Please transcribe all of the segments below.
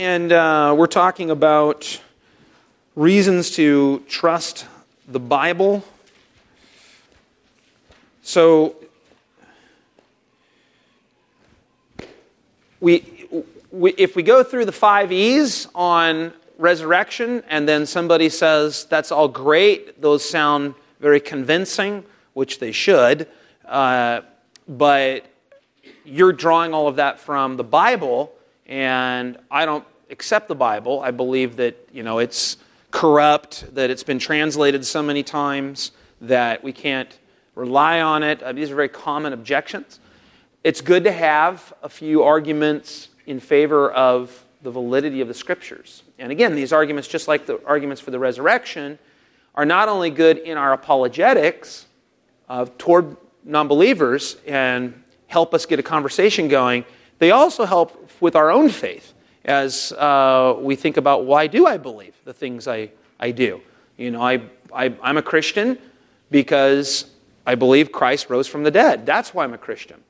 And uh, we're talking about reasons to trust the Bible. So, we, we, if we go through the five E's on resurrection, and then somebody says, that's all great, those sound very convincing, which they should, uh, but you're drawing all of that from the Bible and I don't accept the Bible. I believe that you know it's corrupt, that it's been translated so many times that we can't rely on it. Uh, these are very common objections. It's good to have a few arguments in favor of the validity of the scriptures. And again, these arguments, just like the arguments for the resurrection, are not only good in our apologetics uh, toward non believers and help us get a conversation going, they also help with our own faith as uh, we think about why do I believe the things I, I do. You know, I, I, I'm a Christian because I believe Christ rose from the dead. That's why I'm a Christian.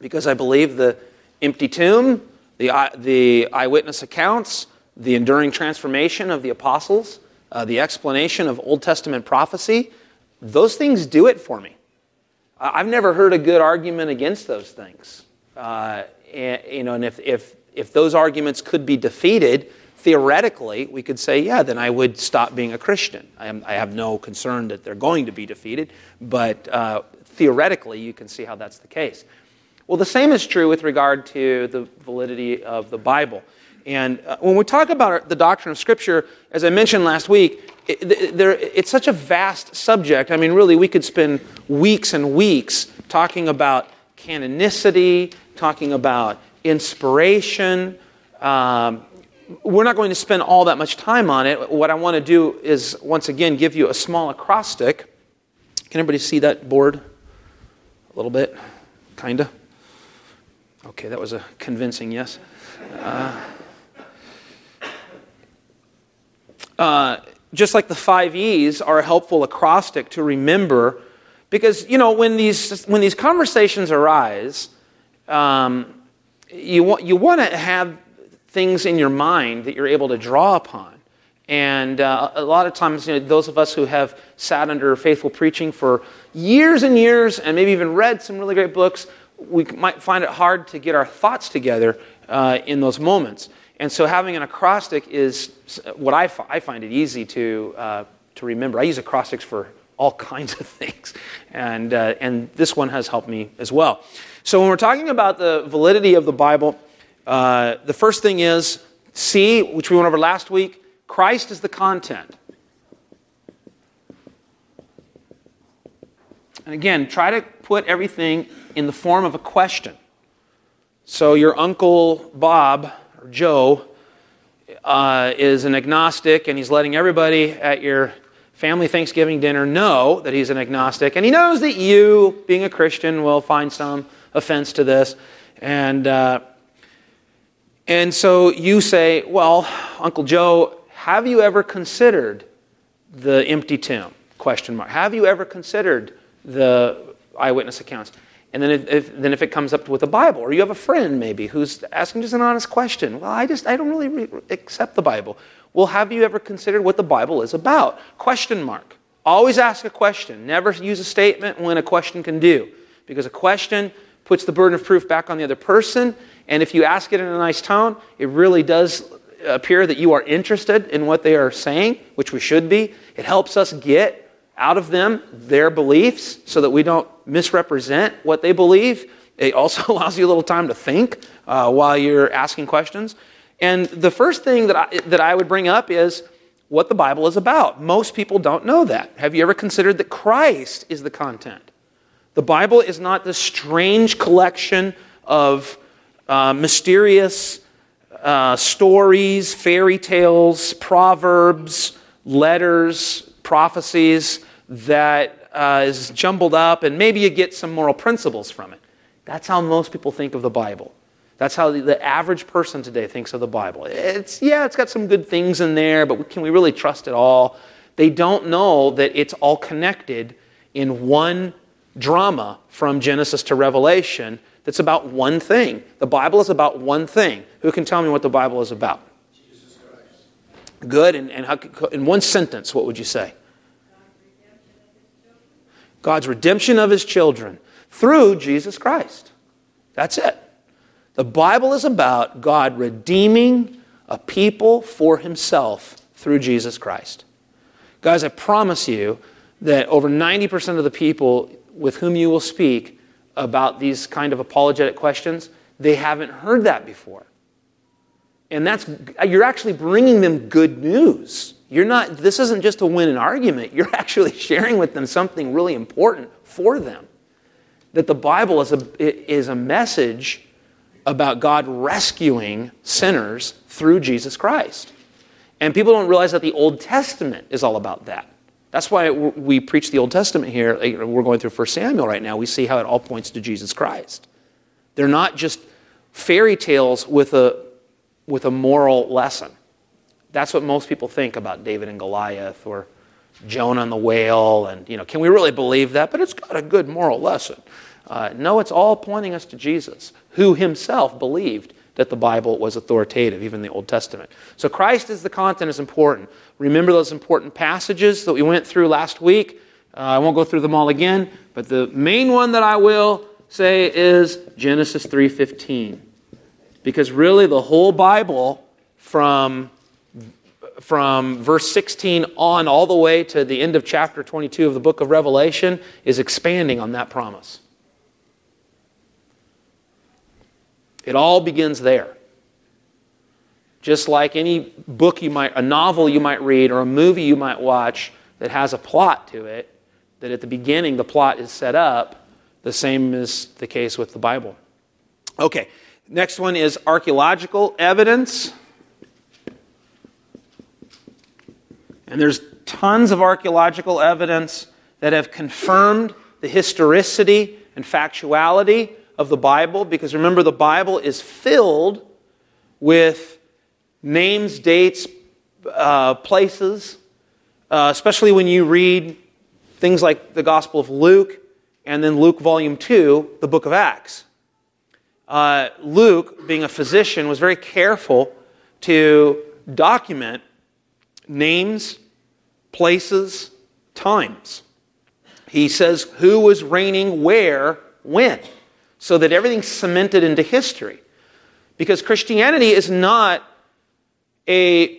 Because I believe the empty tomb, the, the eyewitness accounts, the enduring transformation of the apostles, uh, the explanation of Old Testament prophecy, those things do it for me. I've never heard a good argument against those things. Uh, and, you know, and if, if, if those arguments could be defeated, theoretically, we could say, yeah, then I would stop being a Christian. I, am, I have no concern that they're going to be defeated, but uh, theoretically, you can see how that's the case. Well, the same is true with regard to the validity of the Bible. And uh, when we talk about the doctrine of Scripture, as I mentioned last week, it, there, it's such a vast subject. I mean, really, we could spend weeks and weeks talking about canonicity, talking about inspiration. Um, we're not going to spend all that much time on it. What I want to do is, once again, give you a small acrostic. Can everybody see that board? A little bit? Kind of? Okay, that was a convincing yes. Uh, uh, just like the five E's are a helpful acrostic to remember, because you know when these when these conversations arise, um, you want you want to have things in your mind that you're able to draw upon. And uh, a lot of times, you know, those of us who have sat under faithful preaching for years and years, and maybe even read some really great books, we might find it hard to get our thoughts together uh, in those moments. And so having an acrostic is what I, I find it easy to, uh, to remember. I use acrostics for all kinds of things. And, uh, and this one has helped me as well. So when we're talking about the validity of the Bible, uh, the first thing is C, which we went over last week, Christ is the content. And again, try to put everything in the form of a question. So your uncle Bob or Joe uh, is an agnostic, and he's letting everybody at your family Thanksgiving dinner know that he's an agnostic, and he knows that you, being a Christian, will find some offense to this, and uh, and so you say, well, Uncle Joe, have you ever considered the empty tomb? Question mark. Have you ever considered the eyewitness accounts? And then if, if, then if it comes up with the Bible, or you have a friend maybe who's asking just an honest question, well, I just I don't really re- accept the Bible. Well, have you ever considered what the Bible is about? Question mark. Always ask a question. Never use a statement when a question can do, because a question puts the burden of proof back on the other person. And if you ask it in a nice tone, it really does appear that you are interested in what they are saying, which we should be. It helps us get out of them their beliefs so that we don't misrepresent what they believe. It also allows you a little time to think uh, while you're asking questions. And the first thing that I, that I would bring up is what the Bible is about. Most people don't know that. Have you ever considered that Christ is the content? The Bible is not this strange collection of uh, mysterious uh, stories, fairy tales, proverbs, letters, prophecies that uh, is jumbled up, and maybe you get some moral principles from it. That's how most people think of the Bible. That's how the, average person today thinks of the Bible. It's, yeah, it's got some good things in there, but can we really trust it all? They don't know that it's all connected in one drama from Genesis to Revelation that's about one thing. The Bible is about one thing. Who can tell me what the Bible is about? Jesus Good. And, and how, in one sentence, what would you say? God's redemption of his children through Jesus Christ. That's it. The Bible is about God redeeming a people for himself through Jesus Christ. Guys, I promise you that over 90% of the people with whom you will speak about these kind of apologetic questions, they haven't heard that before. And that's you're actually bringing them good news. You're not this isn't just to win an argument. You're actually sharing with them something really important for them. That the Bible is a, is a message about God rescuing sinners through Jesus Christ. And people don't realize that the Old Testament is all about that. That's why we preach the Old Testament here. We're going through 1 Samuel right now. We see how it all points to Jesus Christ. They're not just fairy tales with a, with a moral lesson. That's what most people think about David and Goliath or Jonah and the whale. And, you know, can we really believe that? But it's got a good moral lesson. Uh, no, it's all pointing us to Jesus, who himself believed that the Bible was authoritative, even the Old Testament. So Christ as the content is important. Remember those important passages that we went through last week. Uh, I won't go through them all again, but the main one that I will say is Genesis 3:15. Because really the whole Bible from from verse 16 on all the way to the end of chapter 22 of the book of Revelation is expanding on that promise. It all begins there. Just like any book you might, a novel you might read, or a movie you might watch that has a plot to it, that at the beginning the plot is set up, the same is the case with the Bible. Okay, next one is archaeological evidence. And there's tons of archaeological evidence that have confirmed the historicity and factuality of the Bible because remember, the Bible is filled with names, dates, uh, places, uh, especially when you read things like the Gospel of Luke and then Luke volume 2, the book of Acts. Uh, Luke, being a physician, was very careful to document names, places, times. He says who was reigning where, when so that everything's cemented into history. Because Christianity is not a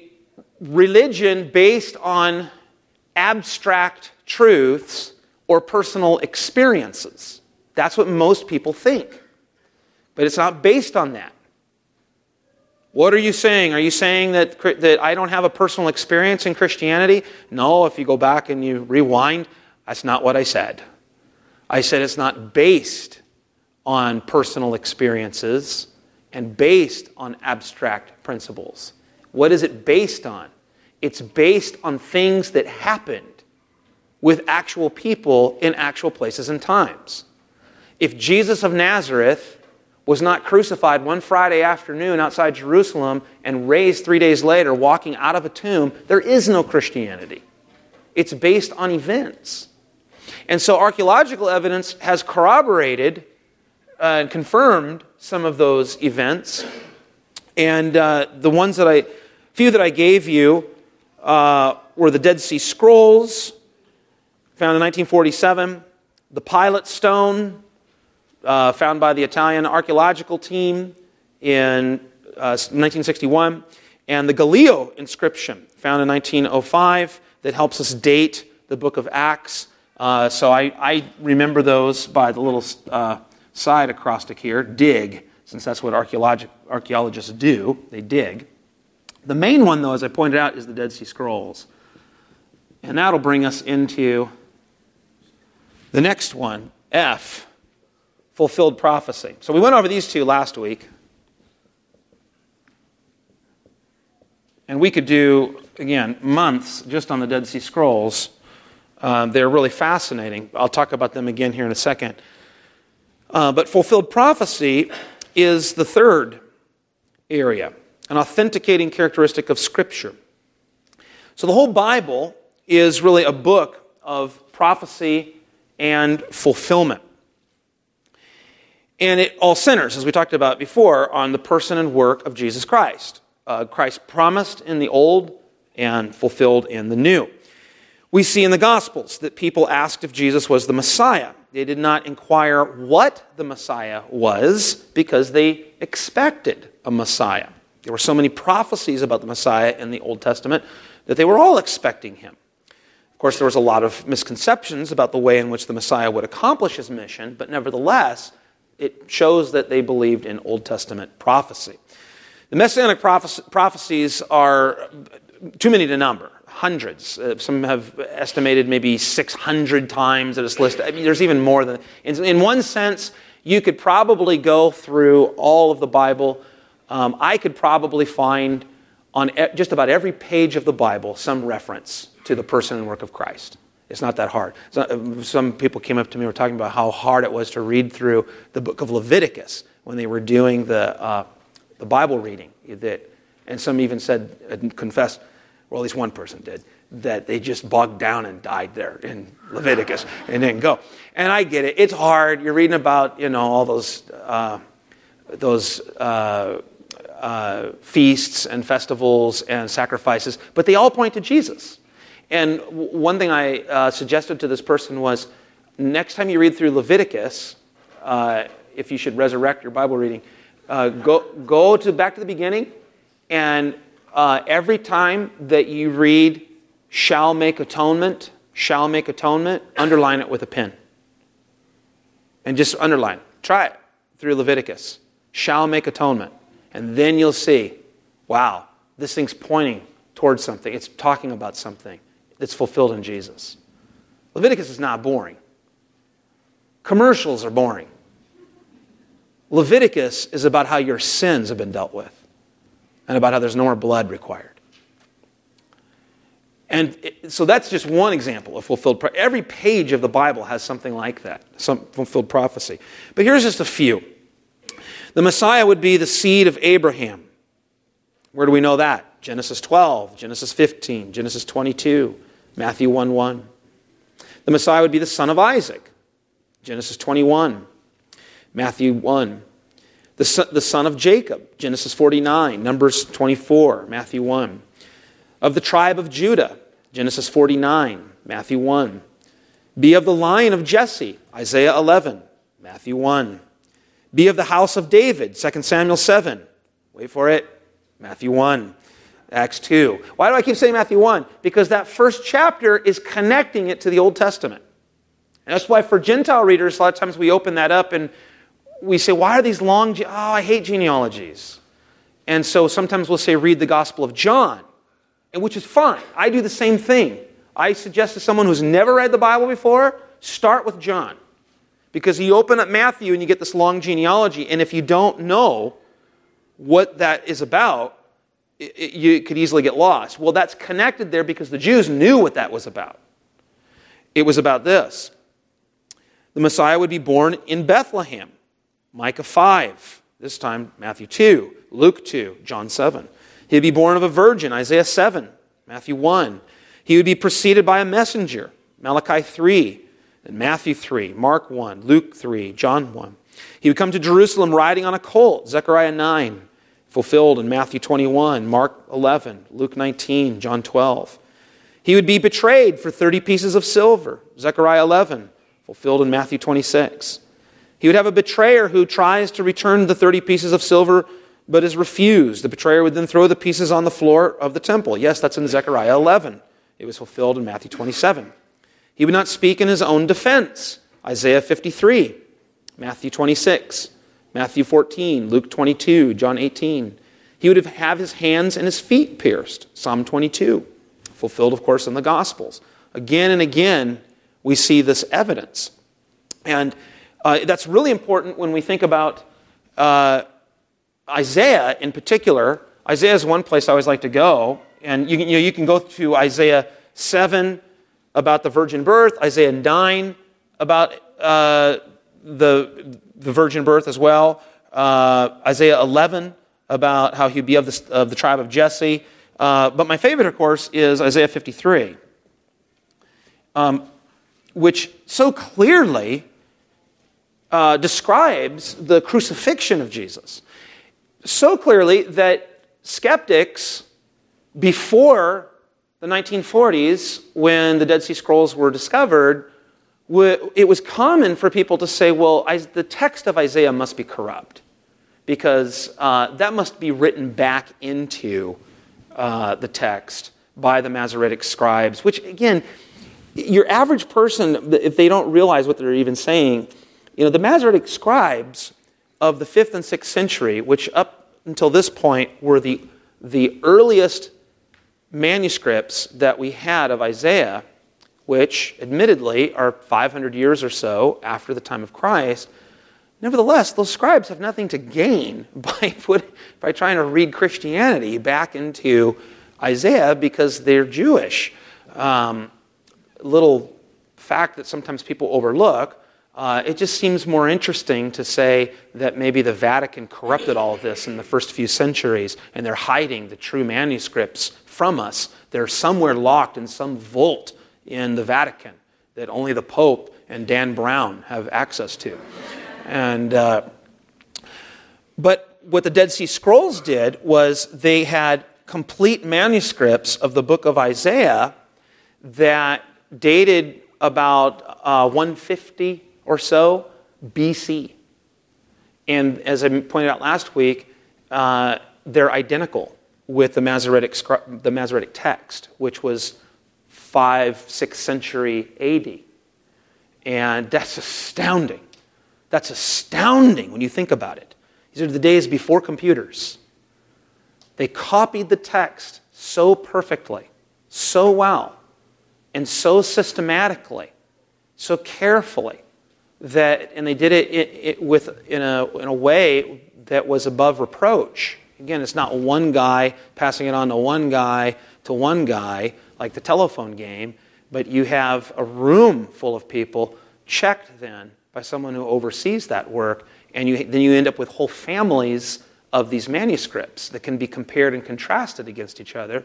religion based on abstract truths or personal experiences. That's what most people think. But it's not based on that. What are you saying? Are you saying that, that I don't have a personal experience in Christianity? No, if you go back and you rewind, that's not what I said. I said it's not based on personal experiences and based on abstract principles. What is it based on? It's based on things that happened with actual people in actual places and times. If Jesus of Nazareth was not crucified one Friday afternoon outside Jerusalem and raised three days later, walking out of a tomb, there is no Christianity. It's based on events. And so archaeological evidence has corroborated and confirmed some of those events. And uh, the ones that I, few that I gave you uh, were the Dead Sea Scrolls, found in 1947, the Pilate Stone, uh, found by the Italian archaeological team in 1961, uh, and the Gallio inscription, found in 1905, that helps us date the book of Acts. Uh, so I, I, remember those by the little side acrostic here, dig, since that's what archaeologists do, they dig. The main one, though, as I pointed out, is the Dead Sea Scrolls. And that'll bring us into the next one, F, fulfilled prophecy. So we went over these two last week. And we could do, again, months just on the Dead Sea Scrolls. Uh, they're really fascinating. I'll talk about them again here in a second. Uh, but fulfilled prophecy is the third area, an authenticating characteristic of Scripture. So the whole Bible is really a book of prophecy and fulfillment. And it all centers, as we talked about before, on the person and work of Jesus Christ. Uh, Christ promised in the Old and fulfilled in the new. We see in the Gospels that people asked if Jesus was the Messiah. They did not inquire what the Messiah was because they expected a Messiah. There were so many prophecies about the Messiah in the Old Testament that they were all expecting him. Of course, there was a lot of misconceptions about the way in which the Messiah would accomplish his mission, but nevertheless, it shows that they believed in Old Testament prophecy. The messianic prophecies are too many to number, hundreds. Uh, some have estimated maybe 600 times that it's listed. I mean, there's even more than. In, in one sense, you could probably go through all of the Bible. Um, I could probably find on e- just about every page of the Bible some reference to the person and work of Christ. It's not that hard. Uh, some people came up to me were talking about how hard it was to read through the book of Leviticus when they were doing the, uh, the Bible reading. That, and some even said, and confessed, well, at least one person did, that they just bogged down and died there in Leviticus and didn't go. And I get it. It's hard. You're reading about, you know, all those, uh, those uh, uh, feasts and festivals and sacrifices, but they all point to Jesus. And one thing I uh, suggested to this person was next time you read through Leviticus, uh, if you should resurrect your Bible reading, uh, go, go to back to the beginning, and uh, every time that you read shall make atonement, shall make atonement, underline it with a pen. And just underline. Try it through Leviticus. Shall make atonement. And then you'll see, wow, this thing's pointing towards something. It's talking about something that's fulfilled in Jesus. Leviticus is not boring. Commercials are boring. Leviticus is about how your sins have been dealt with and about how there's no more blood required. And it, so that's just one example of fulfilled. Pro- Every page of the Bible has something like that, some fulfilled prophecy. But here's just a few. The Messiah would be the seed of Abraham. Where do we know that? Genesis 12, Genesis 15, Genesis 22, Matthew 1 1. The Messiah would be the son of Isaac. Genesis 21, Matthew 1. The son, the son of Jacob, Genesis 49, Numbers 24, Matthew 1. Of the tribe of Judah, Genesis 49, Matthew 1. Be of the line of Jesse, Isaiah 11, Matthew 1. Be of the house of David, 2 Samuel 7. Wait for it, Matthew 1. Acts 2. Why do I keep saying Matthew 1? Because that first chapter is connecting it to the Old Testament. And that's why for Gentile readers, a lot of times we open that up and we say, why are these long, ge- oh, I hate genealogies. And so sometimes we'll say, read the Gospel of John, which is fine. I do the same thing. I suggest to someone who's never read the Bible before, start with John. Because you open up Matthew and you get this long genealogy, and if you don't know what that is about, it, it, you could easily get lost. Well, that's connected there because the Jews knew what that was about. It was about this the Messiah would be born in Bethlehem. Micah 5, this time Matthew 2, Luke 2, John 7. He'd be born of a virgin, Isaiah 7, Matthew 1. He would be preceded by a messenger, Malachi 3, and Matthew 3, Mark 1, Luke 3, John 1. He would come to Jerusalem riding on a colt, Zechariah 9, fulfilled in Matthew 21, Mark 11, Luke 19, John 12. He would be betrayed for 30 pieces of silver, Zechariah 11, fulfilled in Matthew 26. He would have a betrayer who tries to return the 30 pieces of silver but is refused. The betrayer would then throw the pieces on the floor of the temple. Yes, that's in Zechariah 11. It was fulfilled in Matthew 27. He would not speak in his own defense. Isaiah 53, Matthew 26, Matthew 14, Luke 22, John 18. He would have his hands and his feet pierced. Psalm 22, fulfilled, of course, in the Gospels. Again and again, we see this evidence. And uh, that's really important when we think about uh, Isaiah in particular. Isaiah is one place I always like to go. And you, you, know, you can go to Isaiah 7 about the virgin birth, Isaiah 9 about uh, the, the virgin birth as well, uh, Isaiah 11 about how he'd be of the, of the tribe of Jesse. Uh, but my favorite, of course, is Isaiah 53, um, which so clearly uh, describes the crucifixion of Jesus so clearly that skeptics, before the 1940s, when the Dead Sea Scrolls were discovered, it was common for people to say, well, the text of Isaiah must be corrupt because uh, that must be written back into uh, the text by the Masoretic scribes, which, again, your average person, if they don't realize what they're even saying, you know, the Masoretic scribes of the 5th and 6th century, which up until this point were the, the earliest manuscripts that we had of Isaiah, which admittedly are 500 years or so after the time of Christ, nevertheless, those scribes have nothing to gain by, put, by trying to read Christianity back into Isaiah because they're Jewish. Um, little fact that sometimes people overlook. Uh, it just seems more interesting to say that maybe the Vatican corrupted all of this in the first few centuries and they're hiding the true manuscripts from us. They're somewhere locked in some vault in the Vatican that only the Pope and Dan Brown have access to. And, uh, but what the Dead Sea Scrolls did was they had complete manuscripts of the book of Isaiah that dated about uh, 150 or so BC. And as I pointed out last week, uh, they're identical with the Masoretic, the Masoretic text, which was 5, 6th century AD. And that's astounding. That's astounding when you think about it. These are the days before computers. They copied the text so perfectly, so well, and so systematically, so carefully that, and they did it, it, it with, in, a, in a way that was above reproach. Again, it's not one guy passing it on to one guy to one guy like the telephone game, but you have a room full of people checked then by someone who oversees that work, and you, then you end up with whole families of these manuscripts that can be compared and contrasted against each other.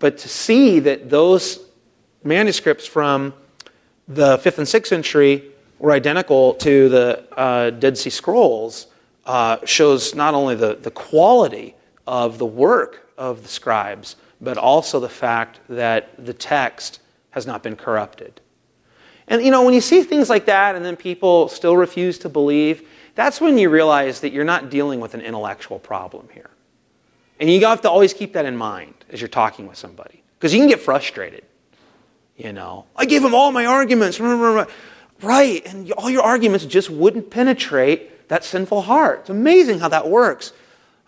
But to see that those manuscripts from the 5th and 6th century were identical to the uh, Dead Sea Scrolls uh, shows not only the, the quality of the work of the scribes, but also the fact that the text has not been corrupted. And you know, when you see things like that and then people still refuse to believe, that's when you realize that you're not dealing with an intellectual problem here. And you have to always keep that in mind as you're talking with somebody. Because you can get frustrated. You know, I gave him all my arguments. Right, and all your arguments just wouldn't penetrate that sinful heart. It's amazing how that works.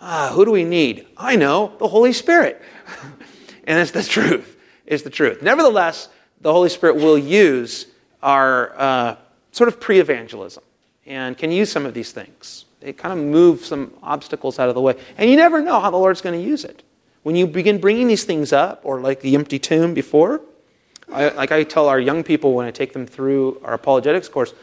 Ah, who do we need? I know, the Holy Spirit. and it's the truth. It's the truth. Nevertheless, the Holy Spirit will use our uh, sort of pre evangelism and can use some of these things. It kind of moves some obstacles out of the way. And you never know how the Lord's going to use it. When you begin bringing these things up, or like the empty tomb before, I, like I tell our young people when I take them through our apologetics course,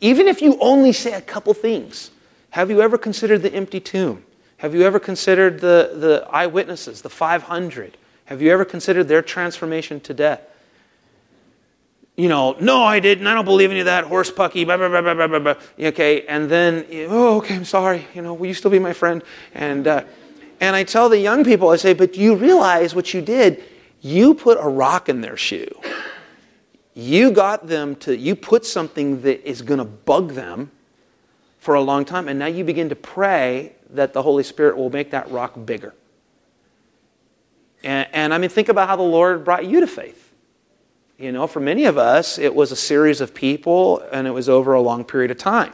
even if you only say a couple things, have you ever considered the empty tomb? Have you ever considered the, the eyewitnesses, the 500? Have you ever considered their transformation to death? you know, no, I didn't. I don't believe any of that horse pucky. Blah, blah, blah, blah, blah, blah. Okay, and then, oh, okay, I'm sorry. You know, will you still be my friend? And uh, and I tell the young people, I say, but you realize what you did? You put a rock in their shoe. You got them to. You put something that is going to bug them for a long time, and now you begin to pray that the Holy Spirit will make that rock bigger. And, and I mean, think about how the Lord brought you to faith you know, for many of us, it was a series of people and it was over a long period of time.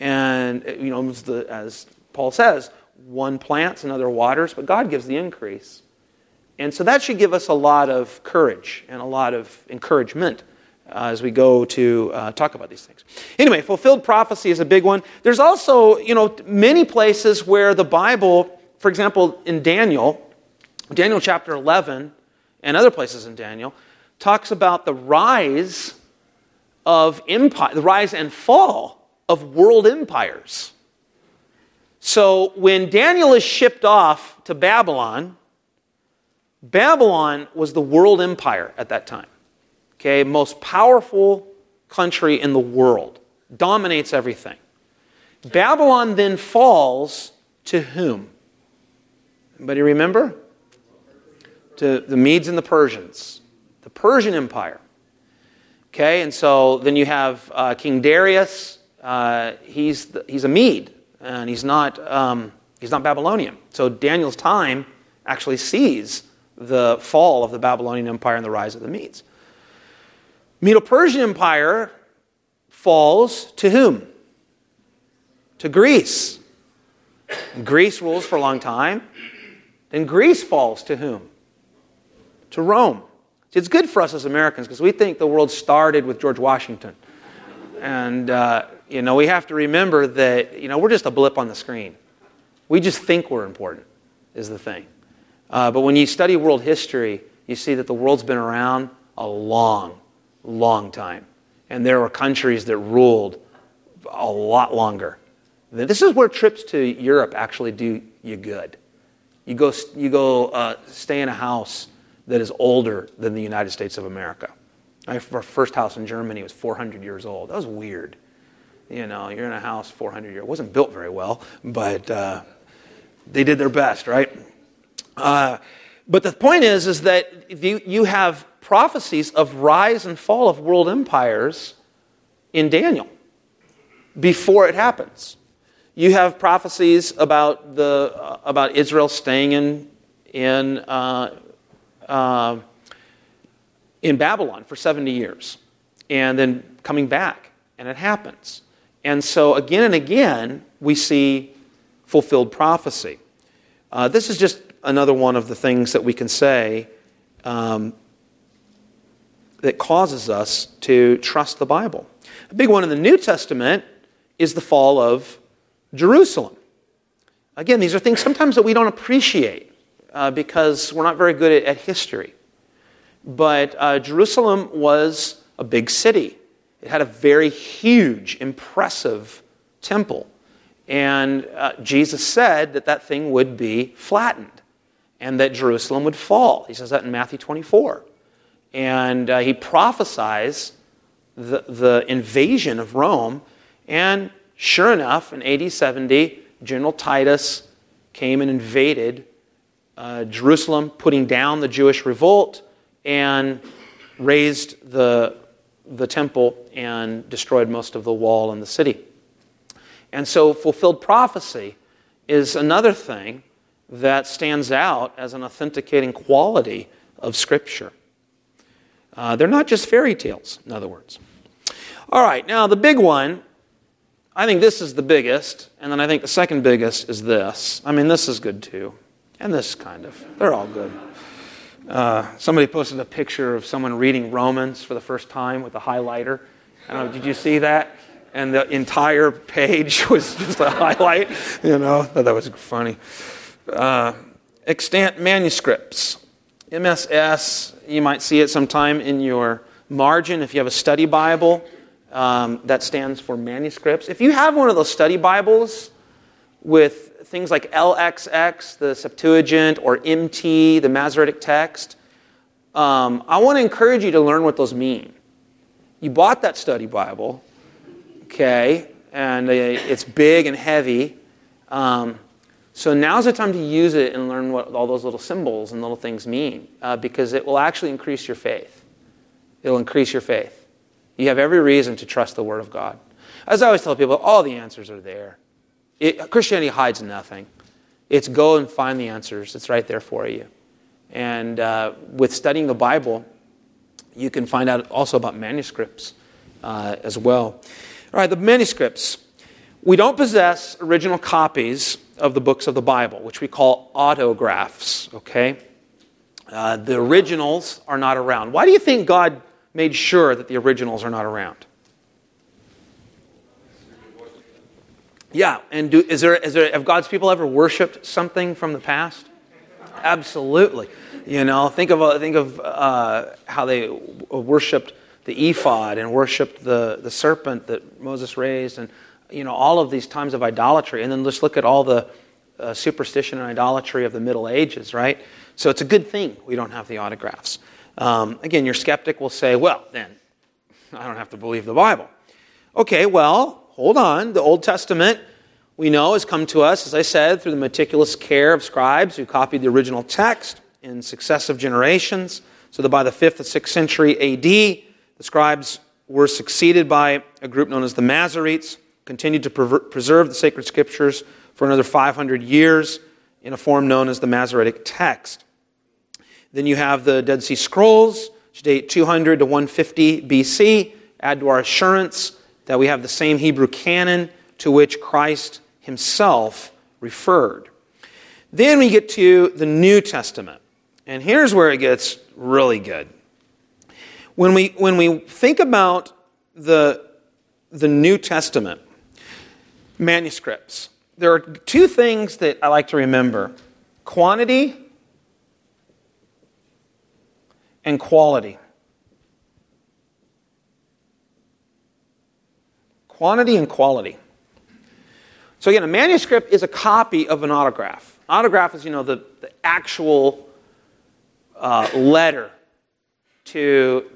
And, you know, the, as Paul says, one plants, another waters, but God gives the increase. And so that should give us a lot of courage and a lot of encouragement uh, as we go to uh, talk about these things. Anyway, fulfilled prophecy is a big one. There's also, you know, many places where the Bible, for example, in Daniel, Daniel chapter 11, and other places in Daniel, talks about the rise of empire, the rise and fall of world empires. So when Daniel is shipped off to Babylon, Babylon was the world empire at that time. Okay, most powerful country in the world, dominates everything. Babylon then falls to whom? Anybody remember? to the Medes and the Persians, the Persian Empire. Okay, and so then you have uh, King Darius. Uh, he's, the, he's a Mede, and he's not, um, he's not Babylonian. So Daniel's time actually sees the fall of the Babylonian Empire and the rise of the Medes. Medo Persian Empire falls to whom? To Greece. And Greece rules for a long time. Then Greece falls to whom? To Rome. See, it's good for us as Americans because we think the world started with George Washington. And, uh, you know, we have to remember that, you know, we're just a blip on the screen. We just think we're important, is the thing. Uh, but when you study world history, you see that the world's been around a long, long time. And there were countries that ruled a lot longer. This is where trips to Europe actually do you good. You go, you go uh, stay in a house that is older than the United States of America. My first house in Germany was 400 years old. That was weird. You know, you're in a house 400 years. It wasn't built very well, but uh, they did their best, right? Uh, but the point is, is that you, you have prophecies of rise and fall of world empires in Daniel before it happens you have prophecies about, the, uh, about Israel staying in, in, uh, uh, in Babylon for 70 years and then coming back, and it happens. And so, again and again, we see fulfilled prophecy. Uh, this is just another one of the things that we can say um, that causes us to trust the Bible. A big one in the New Testament is the fall of Jerusalem. Again, these are things sometimes that we don't appreciate uh, because we're not very good at, at history. But uh, Jerusalem was a big city, it had a very huge, impressive temple. And uh, Jesus said that that thing would be flattened and that Jerusalem would fall. He says that in Matthew 24. And uh, he prophesies the, the invasion of Rome. And Sure enough, in AD 70, General Titus came and invaded uh, Jerusalem, putting down the Jewish revolt and razed the, the temple and destroyed most of the wall in the city. And so, fulfilled prophecy is another thing that stands out as an authenticating quality of Scripture. Uh, they're not just fairy tales, in other words. All right, now the big one I think this is the biggest, and then I think the second biggest is this. I mean, this is good too, and this kind of. They're all good. Uh, somebody posted a picture of someone reading Romans for the first time with a highlighter. Know, did you see that? And the entire page was just a highlight. You know, that was funny. Uh, extant manuscripts. MSS, you might see it sometime in your margin if you have a study Bible. Um, that stands for manuscripts. If you have one of those study Bibles with things like LXX, the Septuagint, or MT, the Masoretic text, um, I want to encourage you to learn what those mean. You bought that study Bible, okay, and it's big and heavy. Um, so now's the time to use it and learn what all those little symbols and little things mean, uh, because it will actually increase your faith. It'll increase your faith. You have every reason to trust the Word of God. As I always tell people, all the answers are there. It, Christianity hides nothing. It's go and find the answers. It's right there for you. And uh, with studying the Bible, you can find out also about manuscripts uh, as well. All right, the manuscripts. We don't possess original copies of the books of the Bible, which we call autographs, okay? Uh, the originals are not around. Why do you think God made sure that the originals are not around. Yeah, and do, is there, is there, have God's people ever worshipped something from the past? Absolutely. You know, think of, uh, think of uh, how they worshipped the ephod and worshipped the, the serpent that Moses raised, and, you know, all of these times of idolatry. And then let's look at all the uh, superstition and idolatry of the Middle Ages, right? So it's a good thing we don't have the autographs. Um, again, your skeptic will say, well, then I don't have to believe the Bible. Okay, well, hold on. The Old Testament, we know, has come to us, as I said, through the meticulous care of scribes who copied the original text in successive generations, so that by the 5th or 6th century AD, the scribes were succeeded by a group known as the Masoretes, continued to preserve the sacred scriptures for another 500 years in a form known as the Masoretic text. Then you have the Dead Sea Scrolls, which date 200 to 150 BC, add to our assurance that we have the same Hebrew canon to which Christ himself referred. Then we get to the New Testament. And here's where it gets really good. When we, when we think about the, the New Testament manuscripts, there are two things that I like to remember quantity and quality. Quantity and quality. So, again, a manuscript is a copy of an autograph. Autograph is, you know, the, the actual uh, letter to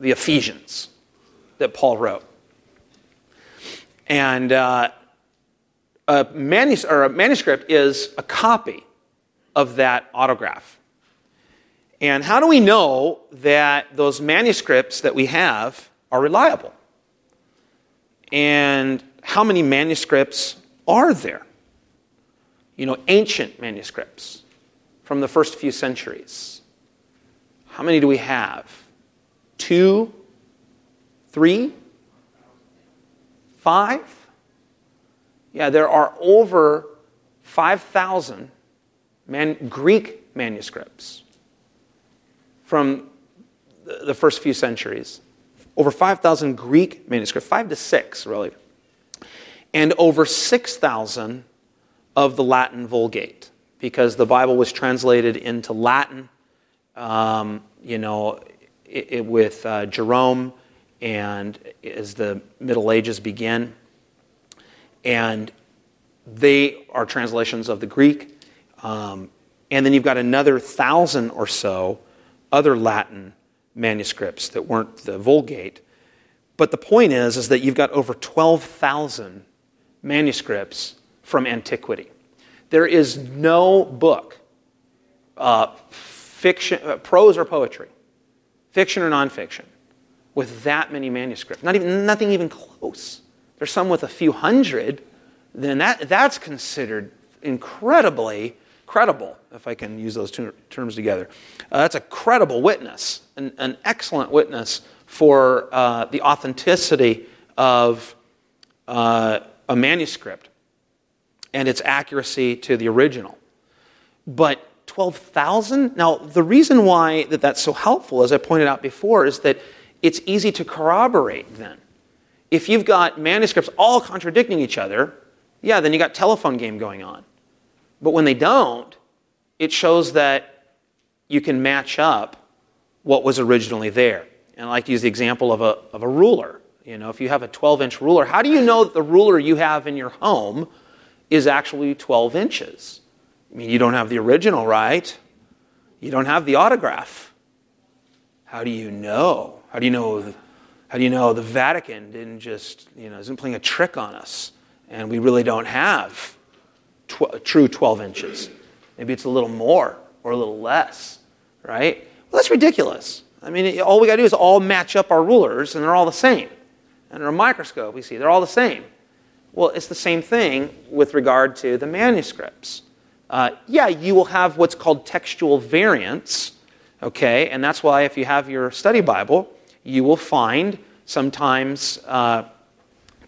the Ephesians that Paul wrote. And uh, a, manus- a manuscript is a copy of that autograph. And how do we know that those manuscripts that we have are reliable? And how many manuscripts are there? You know, ancient manuscripts from the first few centuries. How many do we have? Two? Three? Five? Yeah, there are over 5,000 man- Greek manuscripts from the first few centuries. Over 5,000 Greek manuscripts, five to six, really. And over 6,000 of the Latin Vulgate, because the Bible was translated into Latin, um, you know, it, it, with uh, Jerome and as the Middle Ages begin. And they are translations of the Greek. Um, and then you've got another thousand or so other Latin manuscripts that weren't the Vulgate. But the point is, is that you've got over 12,000 manuscripts from antiquity. There is no book, uh, fiction, uh, prose or poetry, fiction or nonfiction, with that many manuscripts. Not even, nothing even close. There's some with a few hundred. Then that, that's considered incredibly credible, if I can use those two terms together. Uh, that's a credible witness, an, an excellent witness for uh, the authenticity of uh, a manuscript and its accuracy to the original. But 12,000? Now, the reason why that that's so helpful, as I pointed out before, is that it's easy to corroborate then. If you've got manuscripts all contradicting each other, yeah, then you got telephone game going on. But when they don't, it shows that you can match up what was originally there. And I like to use the example of a, of a ruler. You know, if you have a 12 inch ruler, how do you know that the ruler you have in your home is actually 12 inches? I mean, you don't have the original, right? You don't have the autograph. How do you know? How do you know? How do you know the Vatican didn't just, you know, isn't playing a trick on us and we really don't have tw- true 12 inches. Maybe it's a little more or a little less, right? Well, that's ridiculous. I mean, all we got to do is all match up our rulers, and they're all the same. Under a microscope, we see they're all the same. Well, it's the same thing with regard to the manuscripts. Uh, yeah, you will have what's called textual variants, okay? And that's why if you have your study Bible, you will find sometimes uh,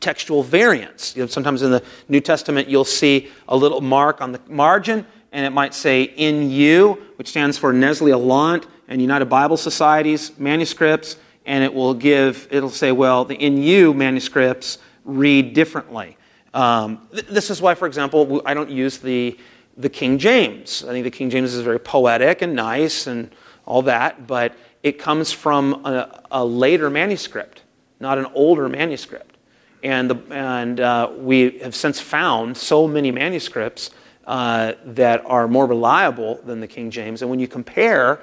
textual variants. You know, sometimes in the New Testament, you'll see a little mark on the margin, and it might say NU, which stands for Nestle Aland and United Bible Societies manuscripts, and it will give, it'll say, well, the NU manuscripts read differently. Um, th- this is why, for example, I don't use the, the King James. I think the King James is very poetic and nice and all that, but it comes from a, a later manuscript, not an older manuscript. And, the, and uh, we have since found so many manuscripts uh, that are more reliable than the King James. And when you compare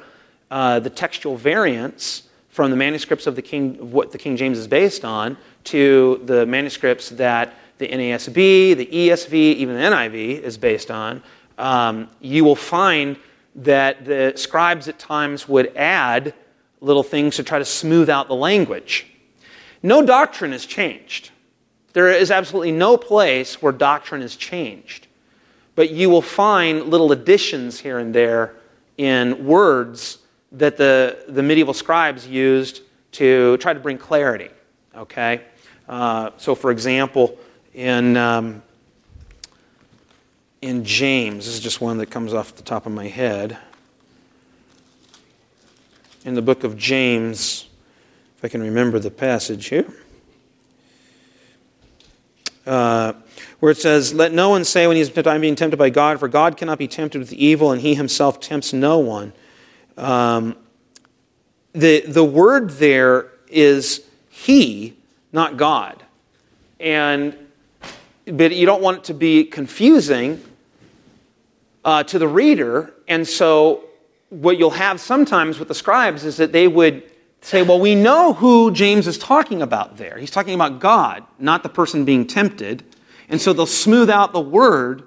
uh, the textual variants from the manuscripts of the King, what the King James is based on, to the manuscripts that the NASB, the ESV, even the NIV is based on, um, you will find that the scribes at times would add little things to try to smooth out the language. No doctrine has changed. There is absolutely no place where doctrine has changed. But you will find little additions here and there in words that the, the medieval scribes used to try to bring clarity. Okay? Uh, so, for example, in, um, in James, this is just one that comes off the top of my head. In the book of James, if I can remember the passage here, uh, where it says, Let no one say when he is I'm being tempted by God, for God cannot be tempted with evil, and he himself tempts no one. Um, the, the word there is he, not God. And, but you don't want it to be confusing uh, to the reader. And so, what you'll have sometimes with the scribes is that they would say, well, we know who James is talking about there. He's talking about God, not the person being tempted. And so they'll smooth out the word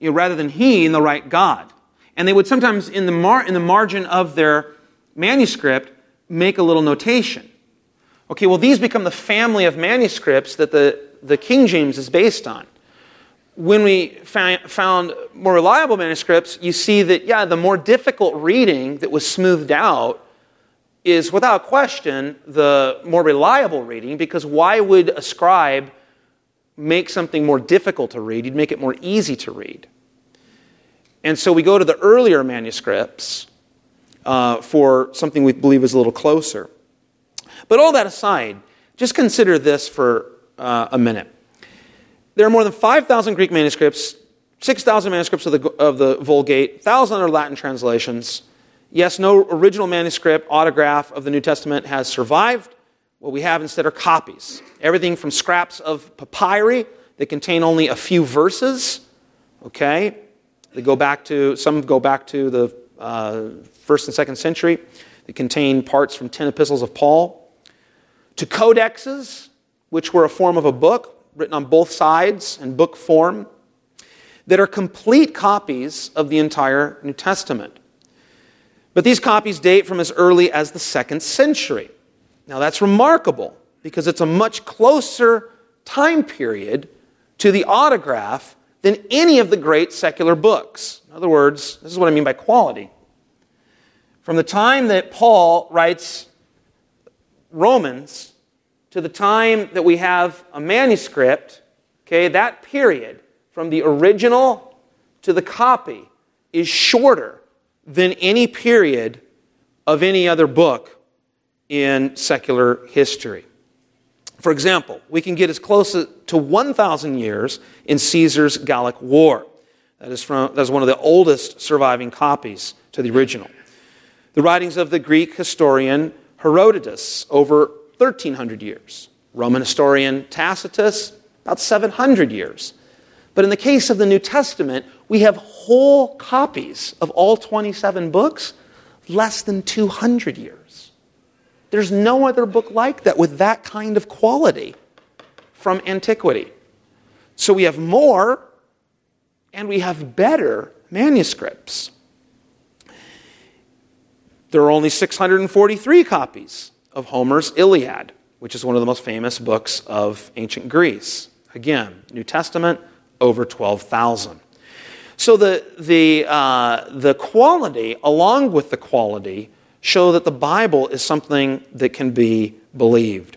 you know, rather than he in the right God. And they would sometimes, in the, mar- in the margin of their manuscript, make a little notation. Okay, well, these become the family of manuscripts that the, the King James is based on. When we found more reliable manuscripts, you see that, yeah, the more difficult reading that was smoothed out is without question the more reliable reading because why would a scribe make something more difficult to read? You'd make it more easy to read. And so we go to the earlier manuscripts uh, for something we believe is a little closer. But all that aside, just consider this for uh, a minute. There are more than 5,000 Greek manuscripts, 6,000 manuscripts of the, of the Vulgate, 1,000 other Latin translations. Yes, no original manuscript, autograph of the New Testament has survived. What we have instead are copies. Everything from scraps of papyri that contain only a few verses, okay? They go back to, some go back to the uh, first and second century. They contain parts from 10 epistles of Paul to codexes, which were a form of a book written on both sides in book form, that are complete copies of the entire New Testament. But these copies date from as early as the second century. Now that's remarkable because it's a much closer time period to the autograph than any of the great secular books. In other words, this is what I mean by quality. From the time that Paul writes Romans to the time that we have a manuscript, okay, that period from the original to the copy is shorter than any period of any other book in secular history. For example, we can get as close to 1,000 years in Caesar's Gallic War. That is, from, that is one of the oldest surviving copies to the original. The writings of the Greek historian Herodotus, over 1,300 years. Roman historian Tacitus, about 700 years. But in the case of the New Testament, we have whole copies of all 27 books, less than 200 years. There's no other book like that with that kind of quality from antiquity. So we have more and we have better manuscripts. There are only 643 copies of Homer's Iliad, which is one of the most famous books of ancient Greece. Again, New Testament, over 12,000. So the, the, uh, the quality, along with the quality, show that the Bible is something that can be believed.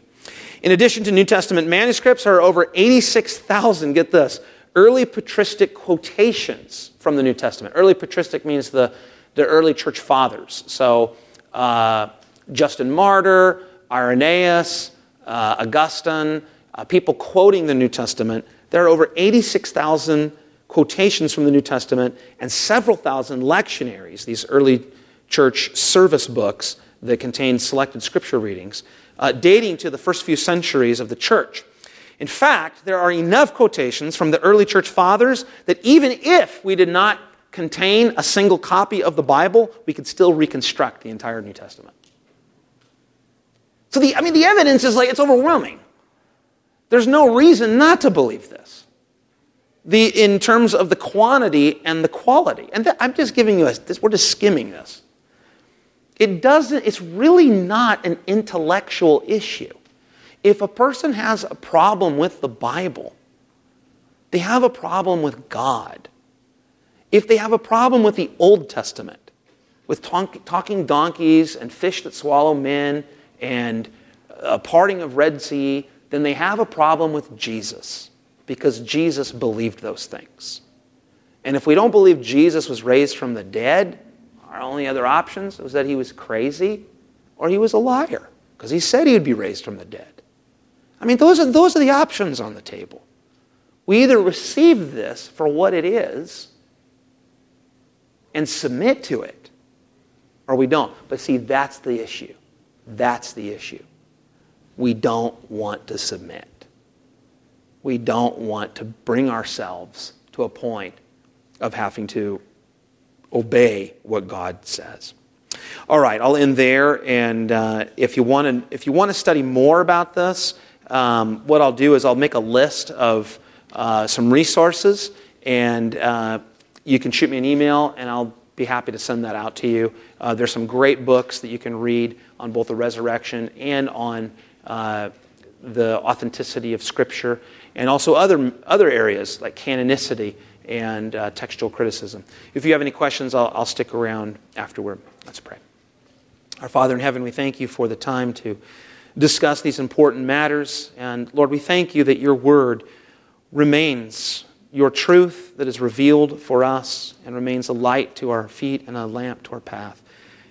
In addition to New Testament manuscripts, there are over 86,000, get this, early patristic quotations from the New Testament. Early patristic means the, the early church fathers. So uh, Justin Martyr, Irenaeus, uh, Augustine, uh, people quoting the New Testament. There are over 86,000 quotations from the New Testament and several thousand lectionaries, these early church service books that contain selected scripture readings, uh, dating to the first few centuries of the church. In fact, there are enough quotations from the early church fathers that even if we did not contain a single copy of the Bible, we could still reconstruct the entire New Testament. So, the, I mean, the evidence is like, it's overwhelming. There's no reason not to believe this. the, in terms of the quantity and the quality. And I'm just giving you a, this, we're just skimming this. It doesn't, it's really not an intellectual issue. If a person has a problem with the Bible, they have a problem with God. If they have a problem with the Old Testament, with talking donkeys and fish that swallow men and a parting of Red Sea, then they have a problem with Jesus because Jesus believed those things. And if we don't believe Jesus was raised from the dead, our only other options was that he was crazy or he was a liar because he said he would be raised from the dead. I mean, those are, those are the options on the table. We either receive this for what it is and submit to it, or we don't. But see, that's the issue. That's the issue. We don't want to submit. We don't want to bring ourselves to a point of having to obey what God says. All right, I'll end there. And uh, if you want to, if you want to study more about this, um, what I'll do is I'll make a list of uh, some resources, and uh, you can shoot me an email, and I'll be happy to send that out to you. Uh, there's some great books that you can read on both the resurrection and on uh, the authenticity of Scripture, and also other, other areas like canonicity and uh, textual criticism. If you have any questions, I'll, I'll stick around afterward. Let's pray. Our Father in heaven, we thank you for the time to discuss these important matters. And Lord, we thank you that your word remains your truth that is revealed for us and remains a light to our feet and a lamp to our path.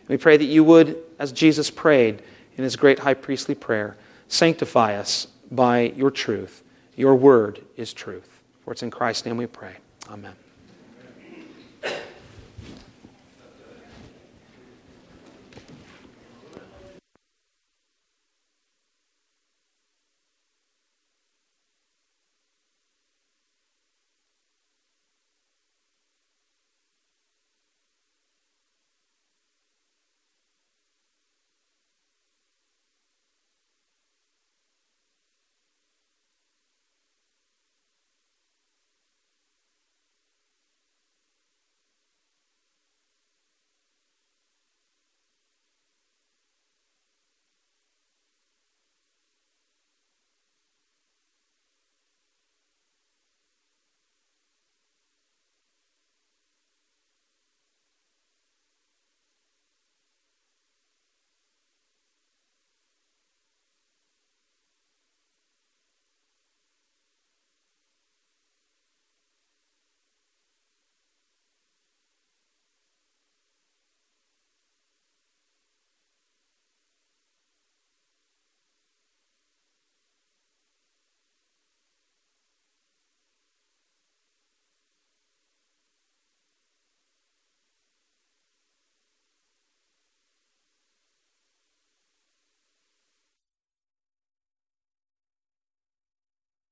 And we pray that you would, as Jesus prayed in his great high priestly prayer, sanctify us by your truth. Your word is truth. For it's in Christ's name we pray. Amen.